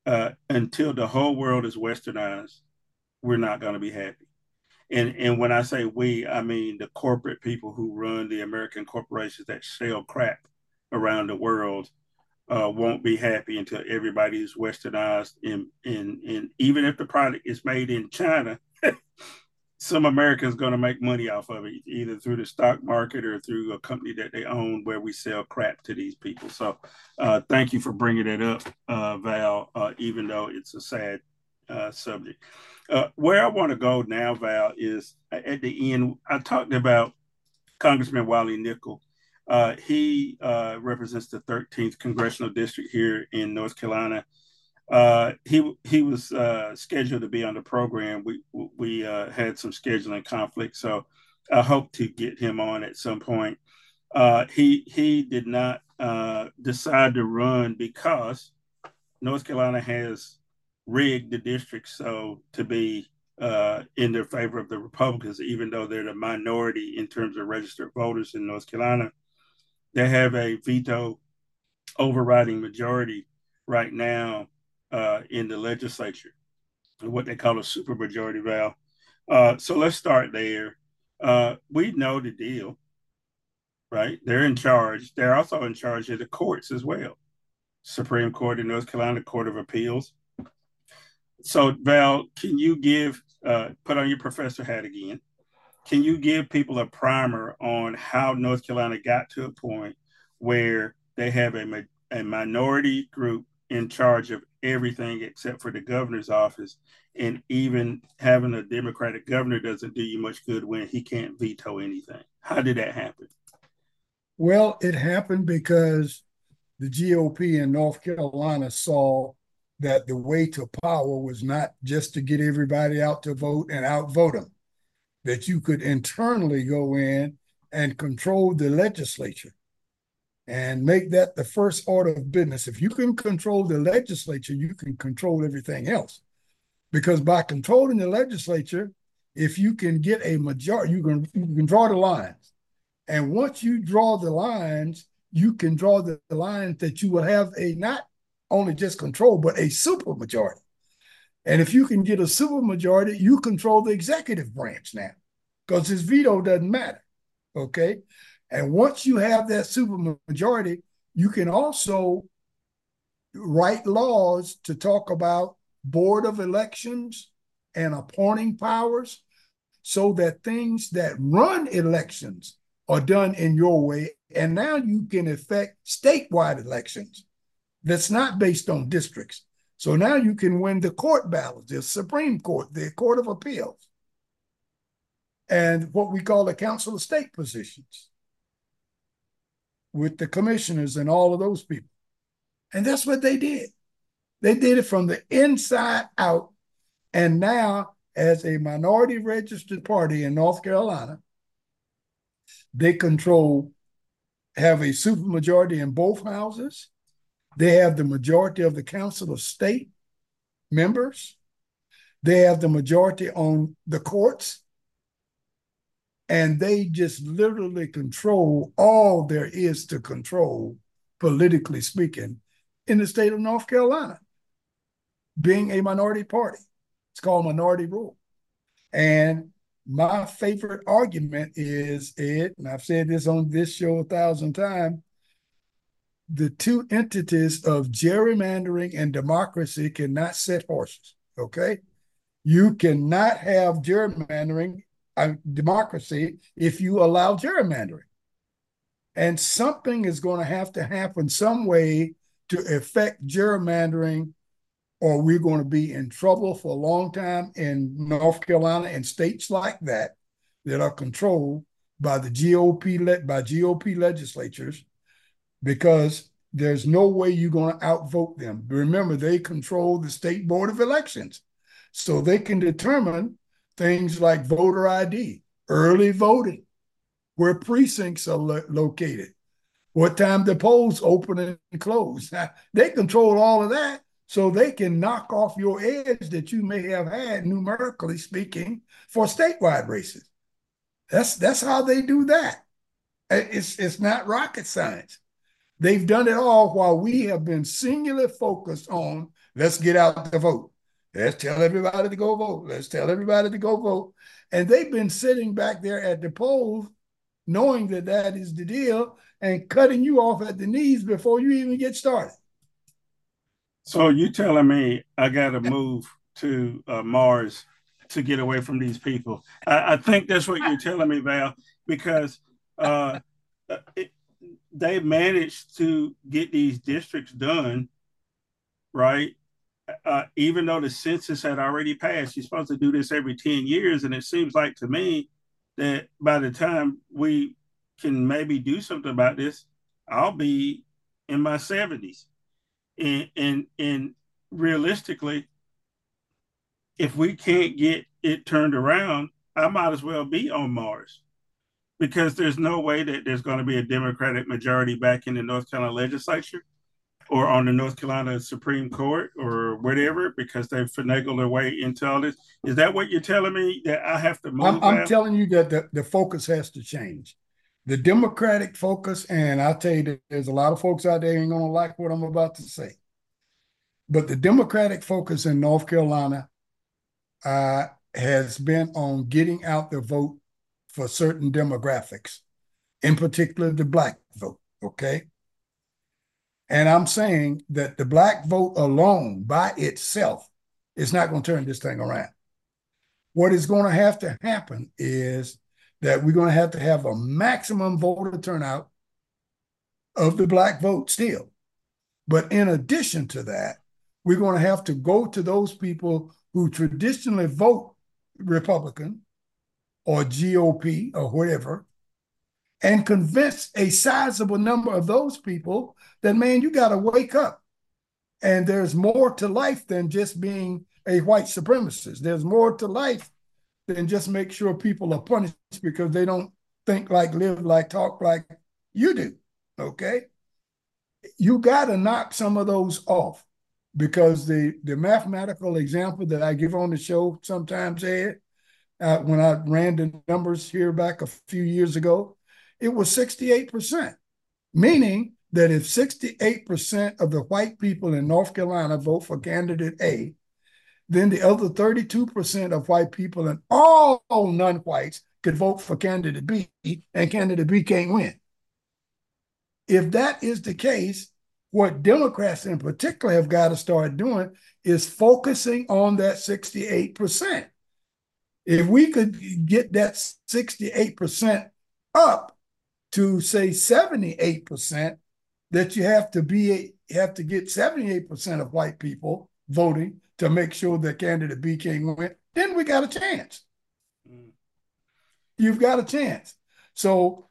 uh, until the whole world is westernized, we're not going to be happy. And and when I say we, I mean the corporate people who run the American corporations that sell crap around the world uh, won't be happy until everybody is westernized. And, and, and even if the product is made in China, some Americans going to make money off of it, either through the stock market or through a company that they own where we sell crap to these people. So uh, thank you for bringing that up, uh, Val, uh, even though it's a sad uh, subject. Uh, where I want to go now, Val, is at the end, I talked about Congressman Wiley Nickel. Uh, he represents the 13th congressional district here in North Carolina uh, he he was uh, scheduled to be on the program. We we uh, had some scheduling conflict, so I hope to get him on at some point. Uh, he he did not uh, decide to run because North Carolina has rigged the district so to be in their favor of the Republicans, even though they're the minority in terms of registered voters in North Carolina. They have a veto overriding majority right now uh, in the legislature, what they call a supermajority Val. Uh, so let's start there. Uh, we know the deal, right? They're in charge. They're also in charge of the courts as well. Supreme Court in North Carolina, Court of Appeals. So Val, can you give uh, put on your professor hat again? Can you give people a primer on how North Carolina got to a point where they have a, a minority group in charge of everything except for the governor's office. And even having a Democratic governor doesn't do you much good when he can't veto anything. How did that happen? Well, it happened because the GOP in North Carolina saw that the way to power was not just to get everybody out to vote and outvote them, that you could internally go in and control the legislature and make that the first order of business. If you can control the legislature, you can control everything else. Because by controlling the legislature, if you can get a majority, you can you can draw the lines. And once you draw the lines, you can draw the, the lines that you will have a not only just control, but a super majority. And if you can get a super majority, you control the executive branch now, because his veto doesn't matter. Okay. And once you have that super majority, you can also write laws to talk about board of elections and appointing powers so that things that run elections are done in your way. And now you can affect statewide elections that's not based on districts. So now you can win the court battles, the Supreme Court, the Court of Appeals, and what we call the Council of State positions with the commissioners and all of those people. And that's what they did. They did it from the inside out. And now, as a minority registered party in North Carolina, they control, have a supermajority in both houses. They have the majority of the Council of State members. They have the majority on the courts and they just literally control all there is to control, politically speaking, in the state of North Carolina, being a minority party. It's called minority rule. And my favorite argument is it, and I've said this on this show a thousand times the two entities of gerrymandering and democracy cannot set horses. Okay. You cannot have gerrymandering democracy if you allow gerrymandering. And something is going to have to happen some way to affect gerrymandering, or we're going to be in trouble for a long time in North Carolina and states like that that are controlled by the GOP led by GOP legislatures, because there's no way you're going to outvote them. Remember, they control the state board of elections, so they can determine things like voter ID, early voting, where precincts are lo- located, what time the polls open and close. They control all of that so they can knock off your edge that you may have had, numerically speaking, for statewide races. That's that's how they do that. It's it's not rocket science. They've done it all while we have been singularly focused on let's get out the vote. Let's tell everybody to go vote. Let's tell everybody to go vote. And they've been sitting back there at the polls, knowing that that is the deal, and cutting you off at the knees before you even get started. So you telling me I got to move to uh, Mars to get away from these people? I, I, think that's what you're telling me, Val, because uh, it, they managed to get these districts done, right? Uh, even though the census had already passed, you're supposed to do this every 10 years. And it seems like to me that by the time we can maybe do something about this, I'll be in my 70s. And, and, and realistically, if we can't get it turned around, I might as well be on Mars because there's no way that there's going to be a Democratic majority back in the North Carolina legislature or on the North Carolina Supreme Court or whatever because they've finagled their way into all this. Is that what you're telling me that I have to move? I'm, I'm telling you that the, the focus has to change. The Democratic focus, and I'll tell you that there's a lot of folks out there ain't gonna like what I'm about to say. But the Democratic focus in North Carolina uh, has been on getting out the vote for certain demographics, in particular the black vote. Okay. And I'm saying that the black vote alone by itself is not going to turn this thing around. What is going to have to happen is that we're going to have to have a maximum voter turnout of the black vote still. But in addition to that, we're going to have to go to those people who traditionally vote Republican or GOP or whatever, and convince a sizable number of those people that, man, you got to wake up. And there's more to life than just being a white supremacist. There's more to life than just make sure people are punished because they don't think like, live like, talk like you do. Okay. You got to knock some of those off because the, the mathematical example that I give on the show sometimes, Ed, uh, when I ran the numbers here back a few years ago, it was 68%, meaning that if 68% of the white people in North Carolina vote for candidate A, then the other 32% of white people and all non whites could vote for candidate B, and candidate B can't win. If that is the case, what Democrats in particular have got to start doing is focusing on that 68%. If we could get that 68% up to say 78%, that you have to be have to get 78% of white people voting to make sure that candidate B can win, then we got a chance. Mm. You've got a chance. So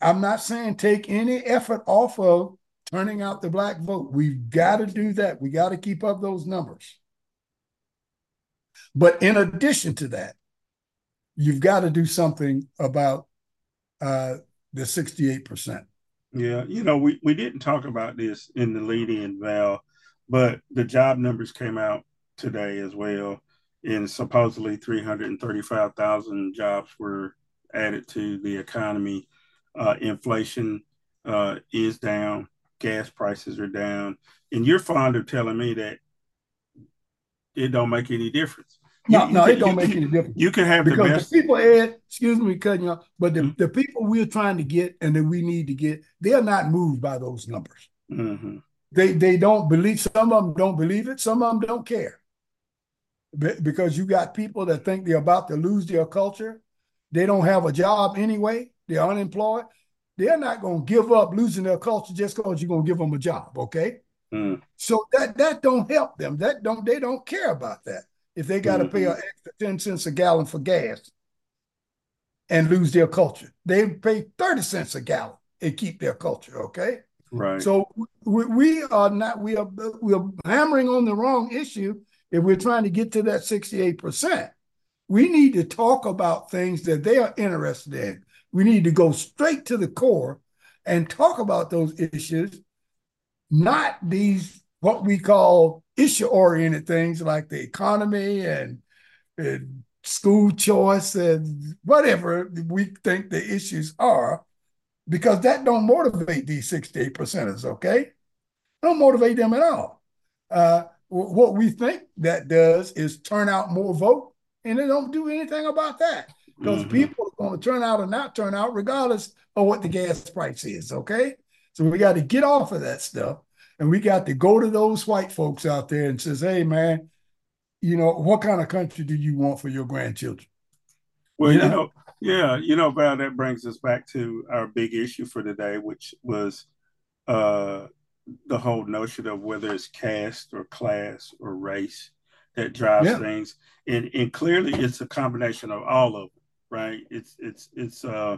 I'm not saying take any effort off of turning out the black vote. We've got to do that. We got to keep up those numbers. But in addition to that, you've got to do something about uh, the 68%. Yeah, you know, we, we didn't talk about this in the lead in, Val, but the job numbers came out today as well. And supposedly 335,000 jobs were added to the economy. Uh, inflation uh, is down, gas prices are down. And you're fond of telling me that it don't make any difference. No, you, no, it don't you, make any difference. You can have because the best. The people, Ed, excuse me, cutting you off, but the, mm-hmm. the people we're trying to get and that we need to get, they're not moved by those numbers. Mm-hmm. They they don't believe. Some of them don't believe it. Some of them don't care. because you got people that think they're about to lose their culture. They don't have a job anyway. They're unemployed. They're not going to give up losing their culture just because you're going to give them a job. Okay. Mm. So that that don't help them. That don't they don't care about that if they got to mm-hmm. pay an extra 10 cents a gallon for gas and lose their culture. They pay 30 cents a gallon and keep their culture, okay? Right. So we, we are not, we are, we are hammering on the wrong issue if we're trying to get to that 68%. We need to talk about things that they are interested in. We need to go straight to the core and talk about those issues, not these what we call issue oriented things like the economy and, and school choice and whatever we think the issues are, because that don't motivate these 68 percenters, okay? Don't motivate them at all. Uh, what we think that does is turn out more vote, and they don't do anything about that because mm-hmm. people are going to turn out or not turn out regardless of what the gas price is, okay? So we got to get off of that stuff, and we got to go to those white folks out there and says, "Hey, man, you know, what kind of country do you want for your grandchildren? Well, you know, you know yeah, you know, Val, that brings us back to our big issue for today, which was uh, the whole notion of whether it's caste or class or race that drives yeah. things, and and clearly it's a combination of all of them, right? It's it's it's uh,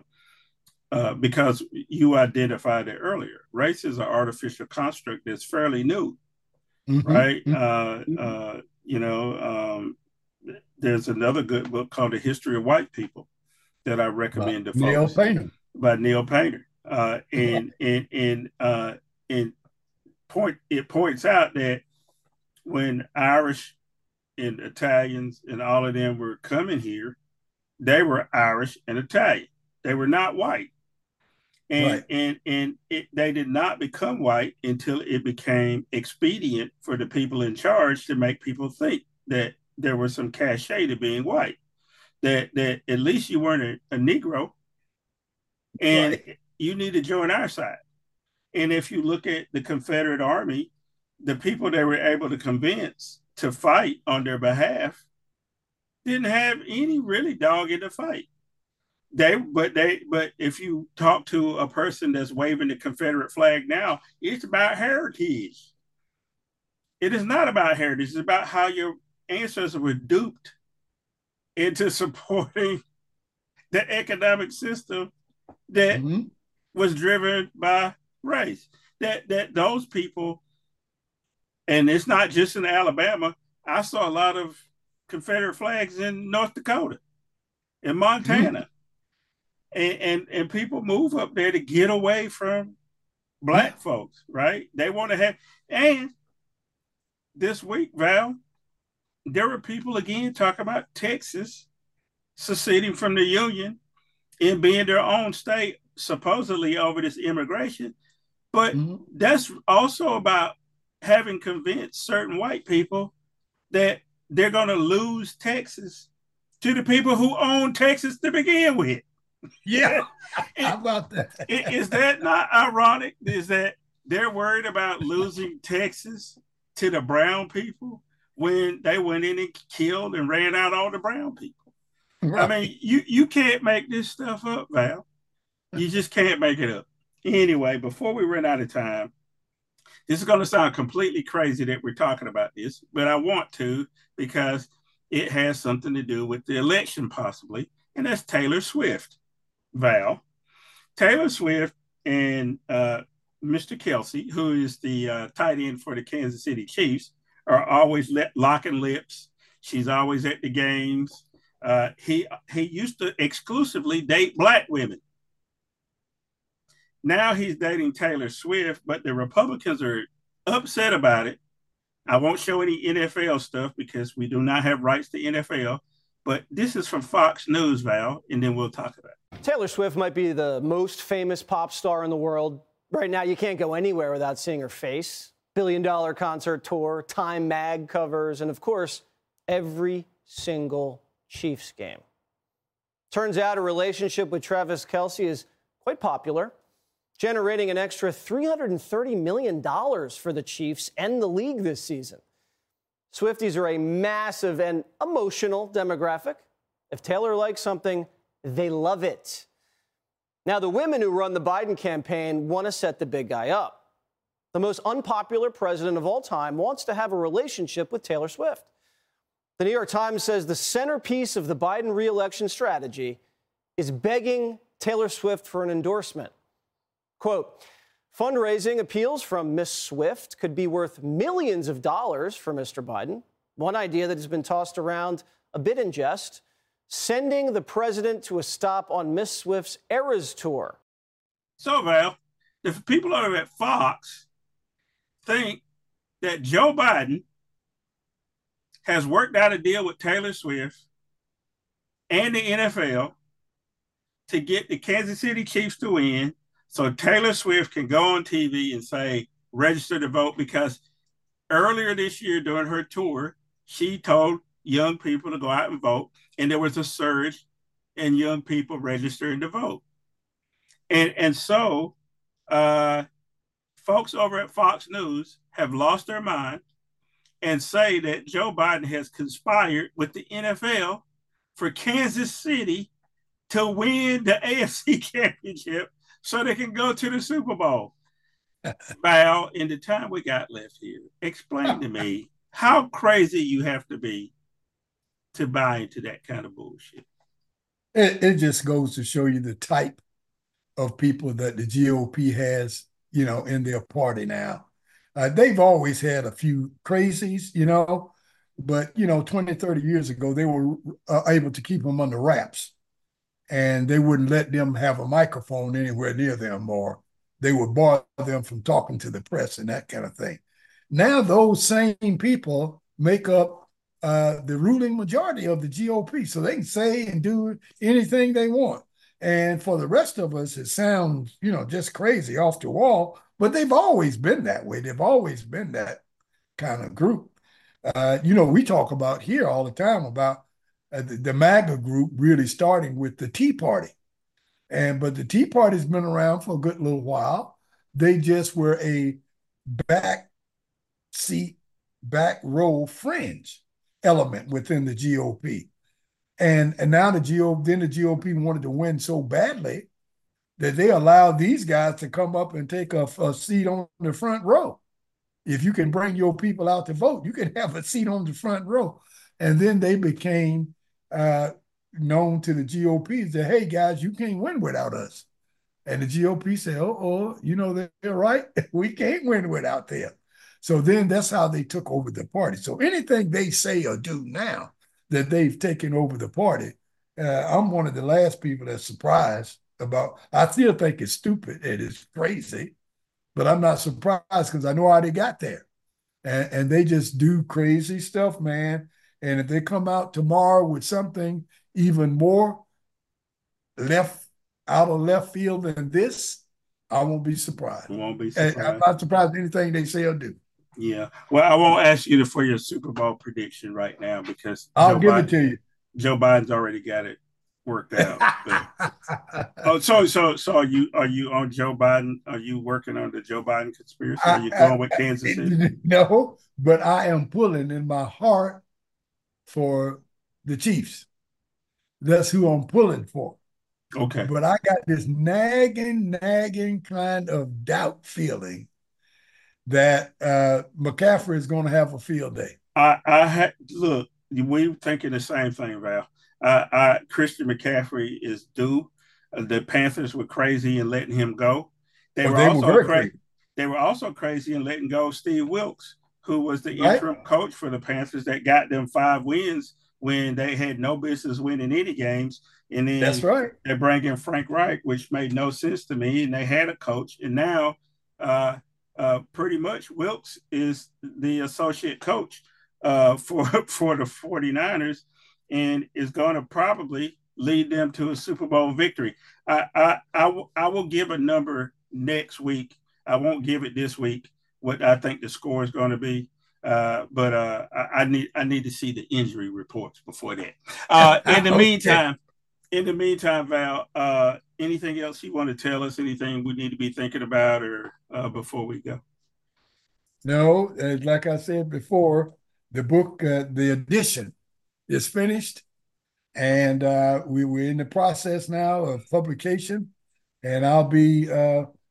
uh, because you identified it earlier. Race is an artificial construct that's fairly new, mm-hmm. right? Mm-hmm. Uh, uh, you know, um, there's another good book called The History of White People that I recommend to folks. Neil Painter. By Neil Painter. Uh, and, and, and, uh, and point, it points out that when Irish and Italians and all of them were coming here, they were Irish and Italian. They were not white. And right. and and it, they did not become white until it became expedient for the people in charge to make people think that there was some cachet to being white. That that at least you weren't a, a Negro, and right. you need to join our side. And if you look at the Confederate Army, the people they were able to convince to fight on their behalf didn't have any really dog in the fight they but they but if you talk to a person that's waving the confederate flag now it's about heritage. It is not about heritage. It's about how your ancestors were duped into supporting the economic system that mm-hmm. was driven by race. That that those people and it's not just in alabama. I saw a lot of confederate flags in north dakota in montana. mm-hmm and, and and people move up there to get away from black folks, right? They want to have and this week, Val, there were people again talking about Texas seceding from the Union and being their own state, supposedly over this immigration. But mm-hmm. that's also about having convinced certain white people that they're going to lose Texas to the people who own Texas to begin with. Yeah. How about that? is that not ironic? Is that they're worried about losing Texas to the brown people when they went in and killed and ran out all the brown people? Right. I mean, you you can't make this stuff up, Val. You just can't make it up. Anyway, before we run out of time, this is going to sound completely crazy that we're talking about this, but I want to because it has something to do with the election, possibly, and that's Taylor Swift. Val, Taylor Swift, and uh, Mr. Kelce, who is the uh, tight end for the Kansas City Chiefs, are always let, locking lips. She's always at the games. Uh, he he used to exclusively date black women. Now he's dating Taylor Swift, but the Republicans are upset about it. I won't show any NFL stuff because we do not have rights to NFL. But this is from Fox News, Val, and then we'll talk about it. Taylor Swift might be the most famous pop star in the world. Right now, you can't go anywhere without seeing her face. Billion dollar concert tour, Time Mag covers, and of course, every single Chiefs game. Turns out a relationship with Travis Kelce is quite popular, generating an extra $330 million for the Chiefs and the league this season. Swifties are a massive and emotional demographic. If Taylor likes something, they love it. Now, the women who run the Biden campaign want to set the big guy up. The most unpopular president of all time wants to have a relationship with Taylor Swift. The New York Times says the centerpiece of the Biden reelection strategy is begging Taylor Swift for an endorsement. Quote, Fundraising appeals from Miss Swift could be worth millions of dollars for Mr. Biden. One idea that has been tossed around a bit in jest sending the president to a stop on Miss Swift's Eras tour. So, Val, if people over at Fox think that Joe Biden has worked out a deal with Taylor Swift and the NFL to get the Kansas City Chiefs to win so Taylor Swift can go on TV and say, register to vote because earlier this year during her tour, she told young people to go out and vote, and there was a surge in young people registering to vote. And and so uh, folks over at Fox News have lost their mind and say that Joe Biden has conspired with the NFL for Kansas City to win the AFC championship so they can go to the Super Bowl. Val, in the time we got left here, explain to me how crazy you have to be to buy into that kind of bullshit. It, it just goes to show you the type of people that the GOP has, you know, in their party now. Uh, they've always had a few crazies, you know, but, you know, 20, 30 years ago, they were uh, able to keep them under wraps and they wouldn't let them have a microphone anywhere near them or they would bar them from talking to the press and that kind of thing. Now those same people make up uh, the ruling majority of the GOP, so they can say and do anything they want. And for the rest of us, it sounds, you know, just crazy off the wall. But they've always been that way. They've always been that kind of group. Uh, you know, we talk about here all the time about uh, the, the MAGA group really starting with the Tea Party. And but the Tea Party's been around for a good little while. They just were a back seat, back row fringe element within the GOP. And and now the GOP, then the GOP wanted to win so badly that they allowed these guys to come up and take a, a seat on the front row. If you can bring your people out to vote, you can have a seat on the front row. And then they became uh, known to the GOP that, hey, guys, you can't win without us. And the GOP said, oh, oh, you know, they're right. we can't win without them. So then that's how they took over the party. So anything they say or do now that they've taken over the party, uh, I'm one of the last people that's surprised about. I still think it's stupid. And It is crazy, but I'm not surprised because I know how they got there. And, and they just do crazy stuff, man. And if they come out tomorrow with something even more left out of left field than this, I won't be surprised. won't be surprised. I'm not surprised anything they say or do. Yeah. Well, I won't ask you for your Super Bowl prediction right now because I'll Joe give Biden, it to you. Joe Biden's already got it worked out. oh, so so so are you are you on Joe Biden? Are you working on the Joe Biden conspiracy? Are you going with Kansas City? No, but I am pulling in my heart for the Chiefs. That's who I'm pulling for. Okay. But I got this nagging, nagging kind of doubt feeling that uh, McCaffrey is going to have a field day. I, I had look. We were thinking the same thing, Val. I, I Christian McCaffrey is due. Uh, the Panthers were crazy in letting him go. They, oh, were, they also were crazy. Cra- they were also crazy in letting go Steve Wilks who was the right. interim coach for the Panthers that got them five wins when they had no business winning any games. And then that's right. They bring in Frank Reich, which made no sense to me. And they had a coach, and now uh, uh, pretty much Wilks is the associate coach uh, for for the 49ers and is going to probably lead them to a Super Bowl victory. I, I, I, w- I will give a number next week. I won't give it this week what I think the score is going to be. Uh, but uh, I, I, need I need to see the injury reports before that. Uh, in the okay. meantime, in the meantime, Val, uh, anything else you want to tell us? Anything we need to be thinking about, or uh, before we go? No, like I said before, the book, uh, the edition, is finished, and we, we're in the process now of publication, and I'll be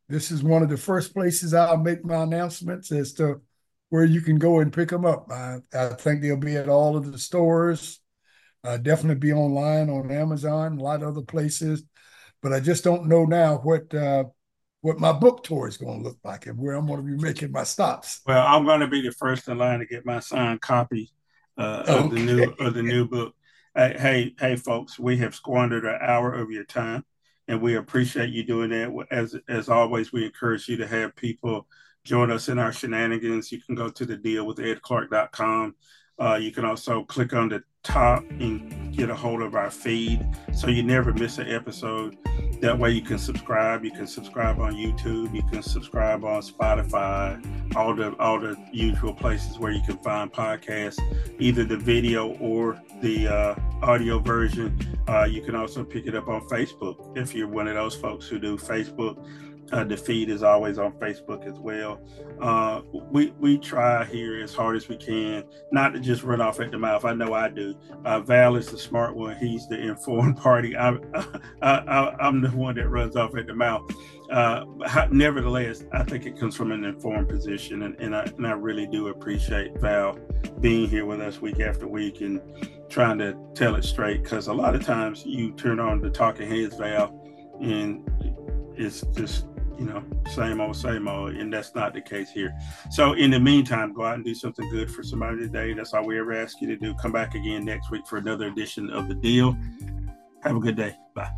this is one of the first places I'll make my announcements as to where you can go and pick them up. I, I think they'll be at all of the stores, uh, definitely be online on Amazon, a lot of other places. But I just don't know now what uh, what my book tour is going to look like and where I'm going to be making my stops. Well, I'm going to be the first in line to get my signed copy uh, okay. of the new of the new book. Hey, hey, hey, folks, we have squandered an hour of your time, and we appreciate you doing that. As as always, we encourage you to have people join us in our shenanigans. You can go to the deal with edclark.com. Uh, you can also click on the top and get a hold of our feed so you never miss an episode. That way you can subscribe. You can subscribe on YouTube. You can subscribe on Spotify, all the all the usual places where you can find podcasts, either the video or the uh, audio version. Uh, you can also pick it up on Facebook if you're one of those folks who do Facebook. Uh, the feed is always on Facebook as well. Uh, we we try here as hard as we can not to just run off at the mouth. I know I do. Uh, Val is the smart one. He's the informed party. I'm I, am the one that runs off at the mouth. Uh, nevertheless, I think it comes from an informed position, and, and, I, and I really do appreciate Val being here with us week after week and trying to tell it straight. Because a lot of times you turn on the talking heads, Val, and it's just you know, same old, same old. And that's not the case here. So, in the meantime, go out and do something good for somebody today. That's all we ever ask you to do. Come back again next week for another edition of The Deal. Have a good day. Bye.